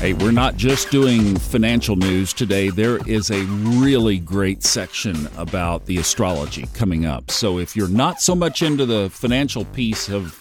Hey, we're not just doing financial news today. There is a really great section about the astrology coming up. So if you're not so much into the financial piece of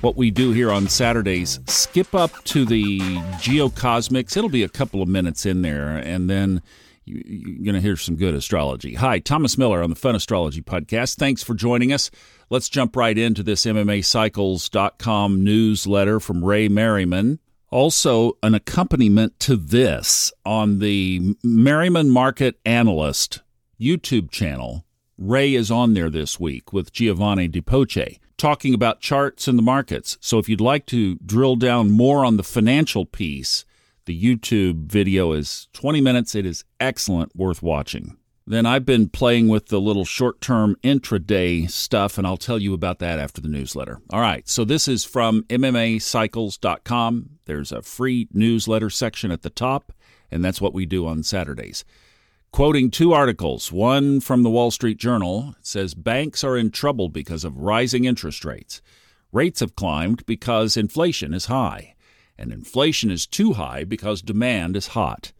what we do here on Saturdays, skip up to the geocosmics. It'll be a couple of minutes in there, and then you're going to hear some good astrology. Hi, Thomas Miller on the Fun Astrology Podcast. Thanks for joining us. Let's jump right into this MMAcycles.com newsletter from Ray Merriman. Also, an accompaniment to this on the Merriman Market Analyst YouTube channel. Ray is on there this week with Giovanni Di Poce talking about charts in the markets. So if you'd like to drill down more on the financial piece, the YouTube video is 20 minutes. It is excellent, worth watching. Then I've been playing with the little short term intraday stuff, and I'll tell you about that after the newsletter. All right, so this is from MMAcycles.com. There's a free newsletter section at the top, and that's what we do on Saturdays. Quoting two articles, one from the Wall Street Journal, it says banks are in trouble because of rising interest rates. Rates have climbed because inflation is high, and inflation is too high because demand is hot.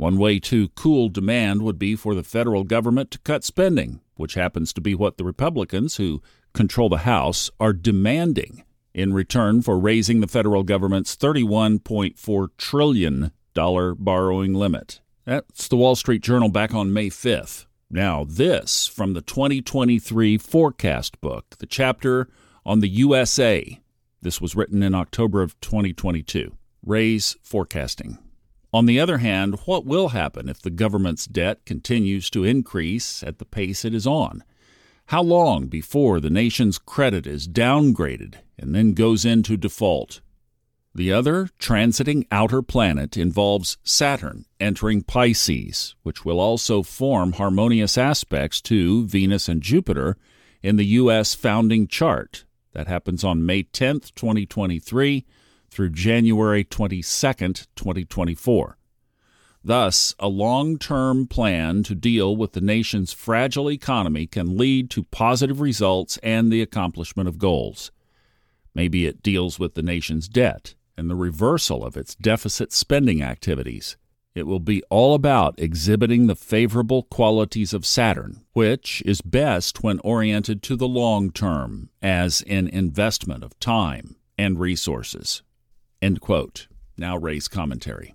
One way to cool demand would be for the federal government to cut spending, which happens to be what the Republicans, who control the House, are demanding in return for raising the federal government's $31.4 trillion borrowing limit. That's the Wall Street Journal back on May 5th. Now, this from the 2023 Forecast Book, the chapter on the USA. This was written in October of 2022. Ray's Forecasting. On the other hand, what will happen if the government's debt continues to increase at the pace it is on? How long before the nation's credit is downgraded and then goes into default? The other transiting outer planet involves Saturn entering Pisces, which will also form harmonious aspects to Venus and Jupiter in the U.S. founding chart. That happens on May 10, 2023 through January 22, 2024. Thus, a long term plan to deal with the nation's fragile economy can lead to positive results and the accomplishment of goals. Maybe it deals with the nation's debt and the reversal of its deficit spending activities. It will be all about exhibiting the favorable qualities of Saturn, which is best when oriented to the long term, as in investment of time and resources. End quote. Now Ray's commentary.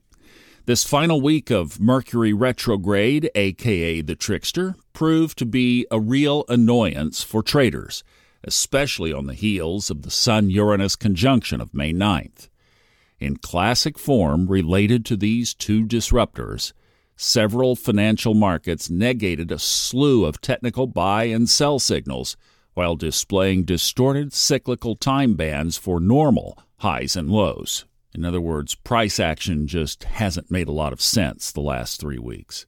This final week of Mercury retrograde, aka the trickster, proved to be a real annoyance for traders, especially on the heels of the Sun Uranus conjunction of May 9th. In classic form related to these two disruptors, several financial markets negated a slew of technical buy and sell signals while displaying distorted cyclical time bands for normal highs and lows. In other words, price action just hasn't made a lot of sense the last three weeks.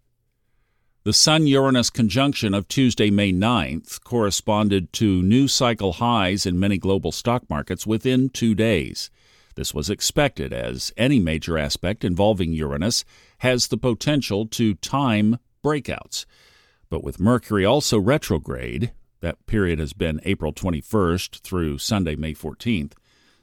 The Sun Uranus conjunction of Tuesday, May 9th, corresponded to new cycle highs in many global stock markets within two days. This was expected, as any major aspect involving Uranus has the potential to time breakouts. But with Mercury also retrograde, that period has been April 21st through Sunday, May 14th,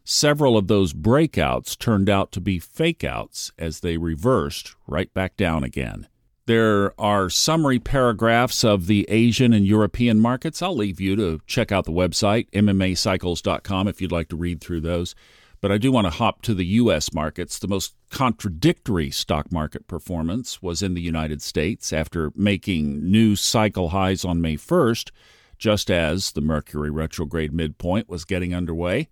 Several of those breakouts turned out to be fakeouts as they reversed right back down again. There are summary paragraphs of the Asian and European markets. I'll leave you to check out the website, MMAcycles.com, if you'd like to read through those. But I do want to hop to the U.S. markets. The most contradictory stock market performance was in the United States after making new cycle highs on May 1st, just as the Mercury retrograde midpoint was getting underway.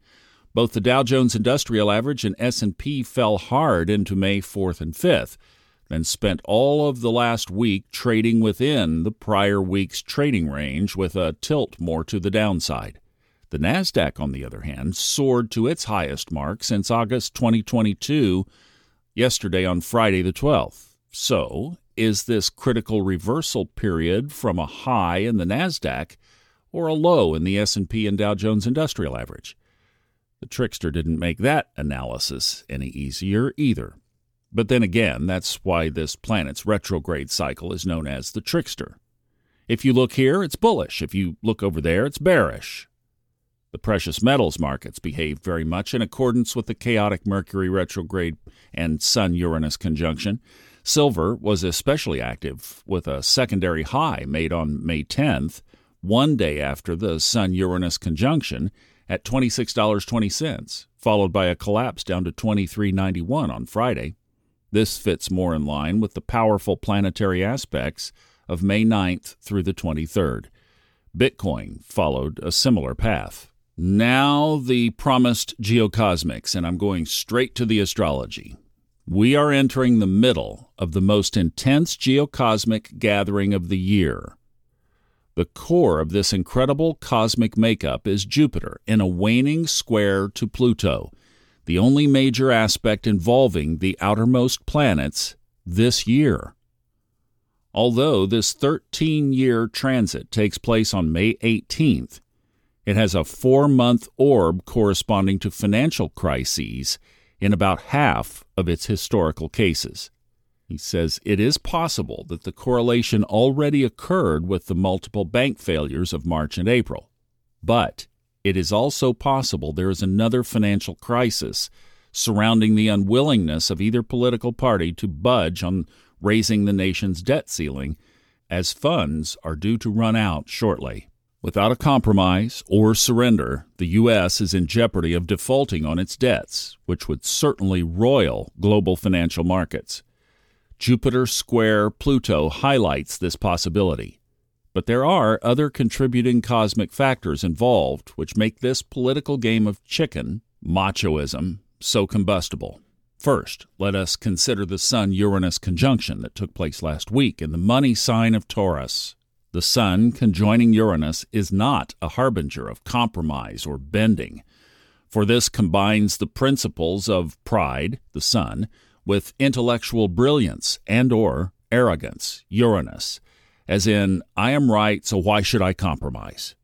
Both the Dow Jones Industrial Average and S&P fell hard into May 4th and 5th, then spent all of the last week trading within the prior week's trading range with a tilt more to the downside. The Nasdaq on the other hand soared to its highest mark since August 2022 yesterday on Friday the 12th. So, is this critical reversal period from a high in the Nasdaq or a low in the S&P and Dow Jones Industrial Average? The trickster didn't make that analysis any easier either. But then again, that's why this planet's retrograde cycle is known as the trickster. If you look here, it's bullish. If you look over there, it's bearish. The precious metals markets behaved very much in accordance with the chaotic Mercury retrograde and Sun Uranus conjunction. Silver was especially active, with a secondary high made on May 10th, one day after the Sun Uranus conjunction, at $26.20, followed by a collapse down to $23.91 on Friday. This fits more in line with the powerful planetary aspects of May 9th through the 23rd. Bitcoin followed a similar path. Now, the promised geocosmics, and I'm going straight to the astrology. We are entering the middle of the most intense geocosmic gathering of the year. The core of this incredible cosmic makeup is Jupiter in a waning square to Pluto, the only major aspect involving the outermost planets this year. Although this 13 year transit takes place on May 18th, it has a four month orb corresponding to financial crises in about half of its historical cases. He says it is possible that the correlation already occurred with the multiple bank failures of March and April. But it is also possible there is another financial crisis surrounding the unwillingness of either political party to budge on raising the nation's debt ceiling, as funds are due to run out shortly. Without a compromise or surrender, the U.S. is in jeopardy of defaulting on its debts, which would certainly roil global financial markets. Jupiter square Pluto highlights this possibility. But there are other contributing cosmic factors involved which make this political game of chicken, machoism, so combustible. First, let us consider the Sun Uranus conjunction that took place last week in the money sign of Taurus. The Sun conjoining Uranus is not a harbinger of compromise or bending, for this combines the principles of pride, the Sun, with intellectual brilliance and or arrogance, Uranus, as in I am right, so why should I compromise?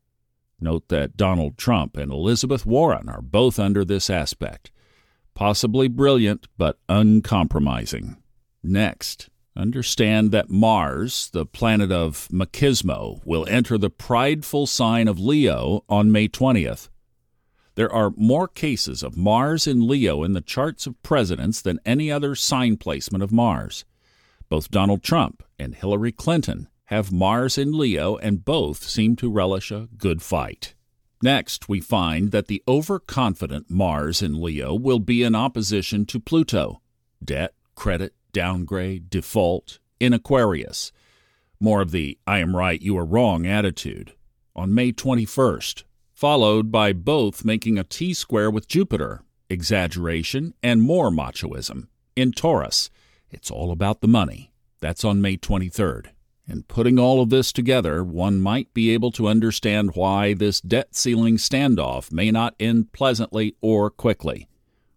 Note that Donald Trump and Elizabeth Warren are both under this aspect. Possibly brilliant, but uncompromising. Next, Understand that Mars, the planet of machismo, will enter the prideful sign of Leo on May 20th. There are more cases of Mars in Leo in the charts of presidents than any other sign placement of Mars. Both Donald Trump and Hillary Clinton have Mars in Leo, and both seem to relish a good fight. Next, we find that the overconfident Mars in Leo will be in opposition to Pluto. Debt, credit, downgrade, default, in Aquarius. More of the I am right, you are wrong attitude on May 21st, followed by both making a T square with Jupiter, exaggeration, and more machoism. In Taurus, it's all about the money. That's on May 23rd. And putting all of this together, one might be able to understand why this debt ceiling standoff may not end pleasantly or quickly.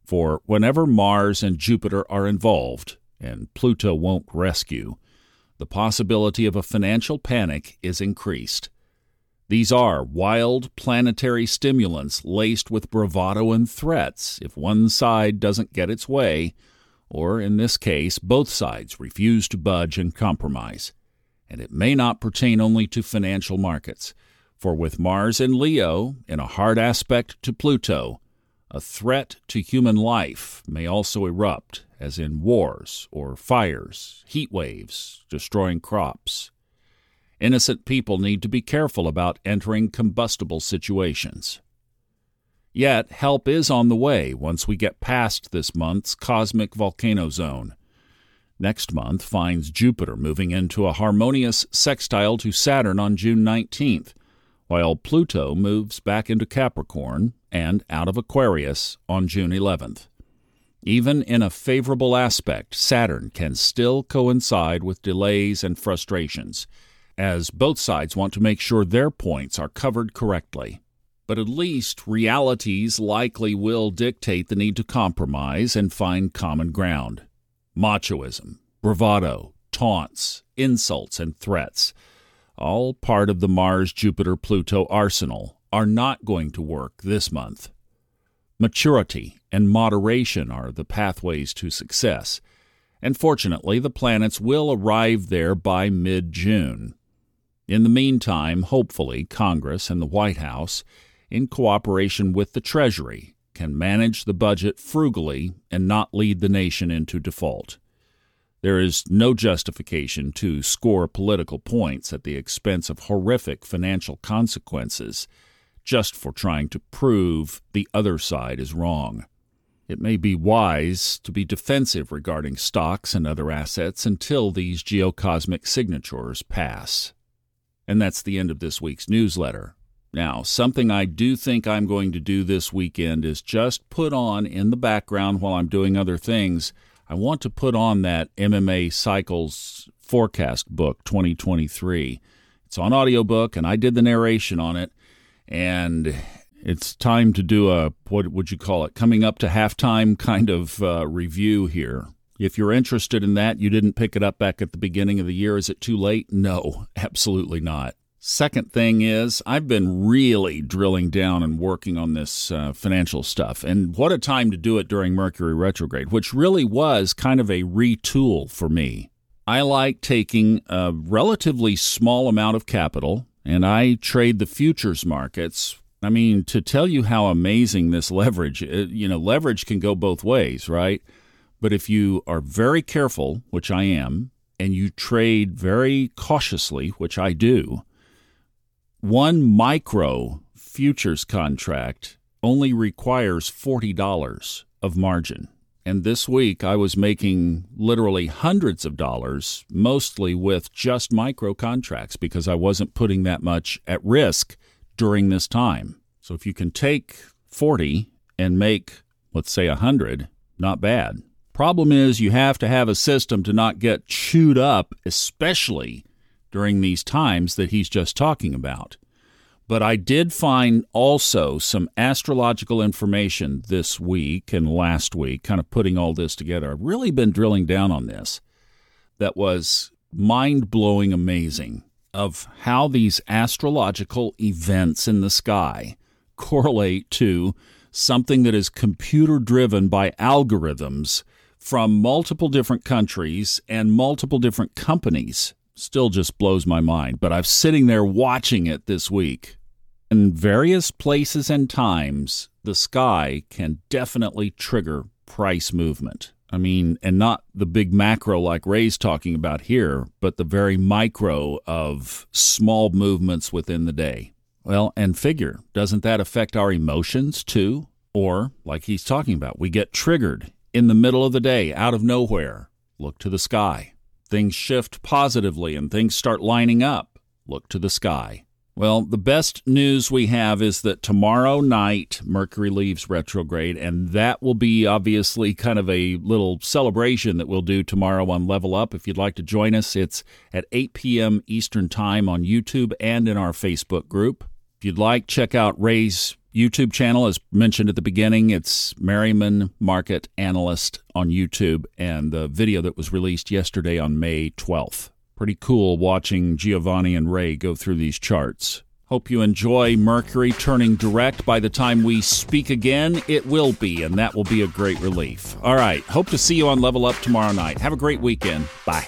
For whenever Mars and Jupiter are involved, and Pluto won't rescue, the possibility of a financial panic is increased. These are wild planetary stimulants laced with bravado and threats if one side doesn't get its way, or in this case, both sides refuse to budge and compromise. And it may not pertain only to financial markets, for with Mars in Leo, in a hard aspect to Pluto, a threat to human life may also erupt as in wars or fires, heat waves, destroying crops. Innocent people need to be careful about entering combustible situations. Yet, help is on the way once we get past this month's cosmic volcano zone. Next month finds Jupiter moving into a harmonious sextile to Saturn on June 19th, while Pluto moves back into Capricorn and out of Aquarius on June 11th. Even in a favorable aspect, Saturn can still coincide with delays and frustrations, as both sides want to make sure their points are covered correctly. But at least realities likely will dictate the need to compromise and find common ground. Machoism, bravado, taunts, insults, and threats, all part of the Mars Jupiter Pluto arsenal, are not going to work this month. Maturity and moderation are the pathways to success, and fortunately, the planets will arrive there by mid June. In the meantime, hopefully, Congress and the White House, in cooperation with the Treasury, can manage the budget frugally and not lead the nation into default. There is no justification to score political points at the expense of horrific financial consequences just for trying to prove the other side is wrong. It may be wise to be defensive regarding stocks and other assets until these geocosmic signatures pass. And that's the end of this week's newsletter. Now, something I do think I'm going to do this weekend is just put on in the background while I'm doing other things. I want to put on that MMA Cycles Forecast Book 2023. It's on audiobook, and I did the narration on it. And it's time to do a, what would you call it, coming up to halftime kind of uh, review here. If you're interested in that, you didn't pick it up back at the beginning of the year. Is it too late? No, absolutely not. Second thing is, I've been really drilling down and working on this uh, financial stuff. And what a time to do it during Mercury retrograde, which really was kind of a retool for me. I like taking a relatively small amount of capital and I trade the futures markets. I mean, to tell you how amazing this leverage, uh, you know, leverage can go both ways, right? But if you are very careful, which I am, and you trade very cautiously, which I do, one micro futures contract only requires $40 of margin. And this week I was making literally hundreds of dollars, mostly with just micro contracts because I wasn't putting that much at risk during this time. So if you can take 40 and make, let's say, 100, not bad. Problem is, you have to have a system to not get chewed up, especially during these times that he's just talking about. But I did find also some astrological information this week and last week, kind of putting all this together. I've really been drilling down on this that was mind blowing amazing of how these astrological events in the sky correlate to something that is computer driven by algorithms from multiple different countries and multiple different companies still just blows my mind. But I'm sitting there watching it this week. In various places and times, the sky can definitely trigger price movement. I mean, and not the big macro like Ray's talking about here, but the very micro of small movements within the day. Well, and figure, doesn't that affect our emotions too? Or, like he's talking about, we get triggered in the middle of the day out of nowhere. Look to the sky things shift positively and things start lining up, look to the sky. Well, the best news we have is that tomorrow night Mercury leaves retrograde, and that will be obviously kind of a little celebration that we'll do tomorrow on Level Up. If you'd like to join us, it's at 8 p.m. Eastern Time on YouTube and in our Facebook group. If you'd like, check out Ray's YouTube channel, as mentioned at the beginning, it's Merriman Market Analyst on YouTube, and the video that was released yesterday on May 12th. Pretty cool watching Giovanni and Ray go through these charts. Hope you enjoy Mercury turning direct by the time we speak again. It will be, and that will be a great relief. All right. Hope to see you on Level Up tomorrow night. Have a great weekend. Bye.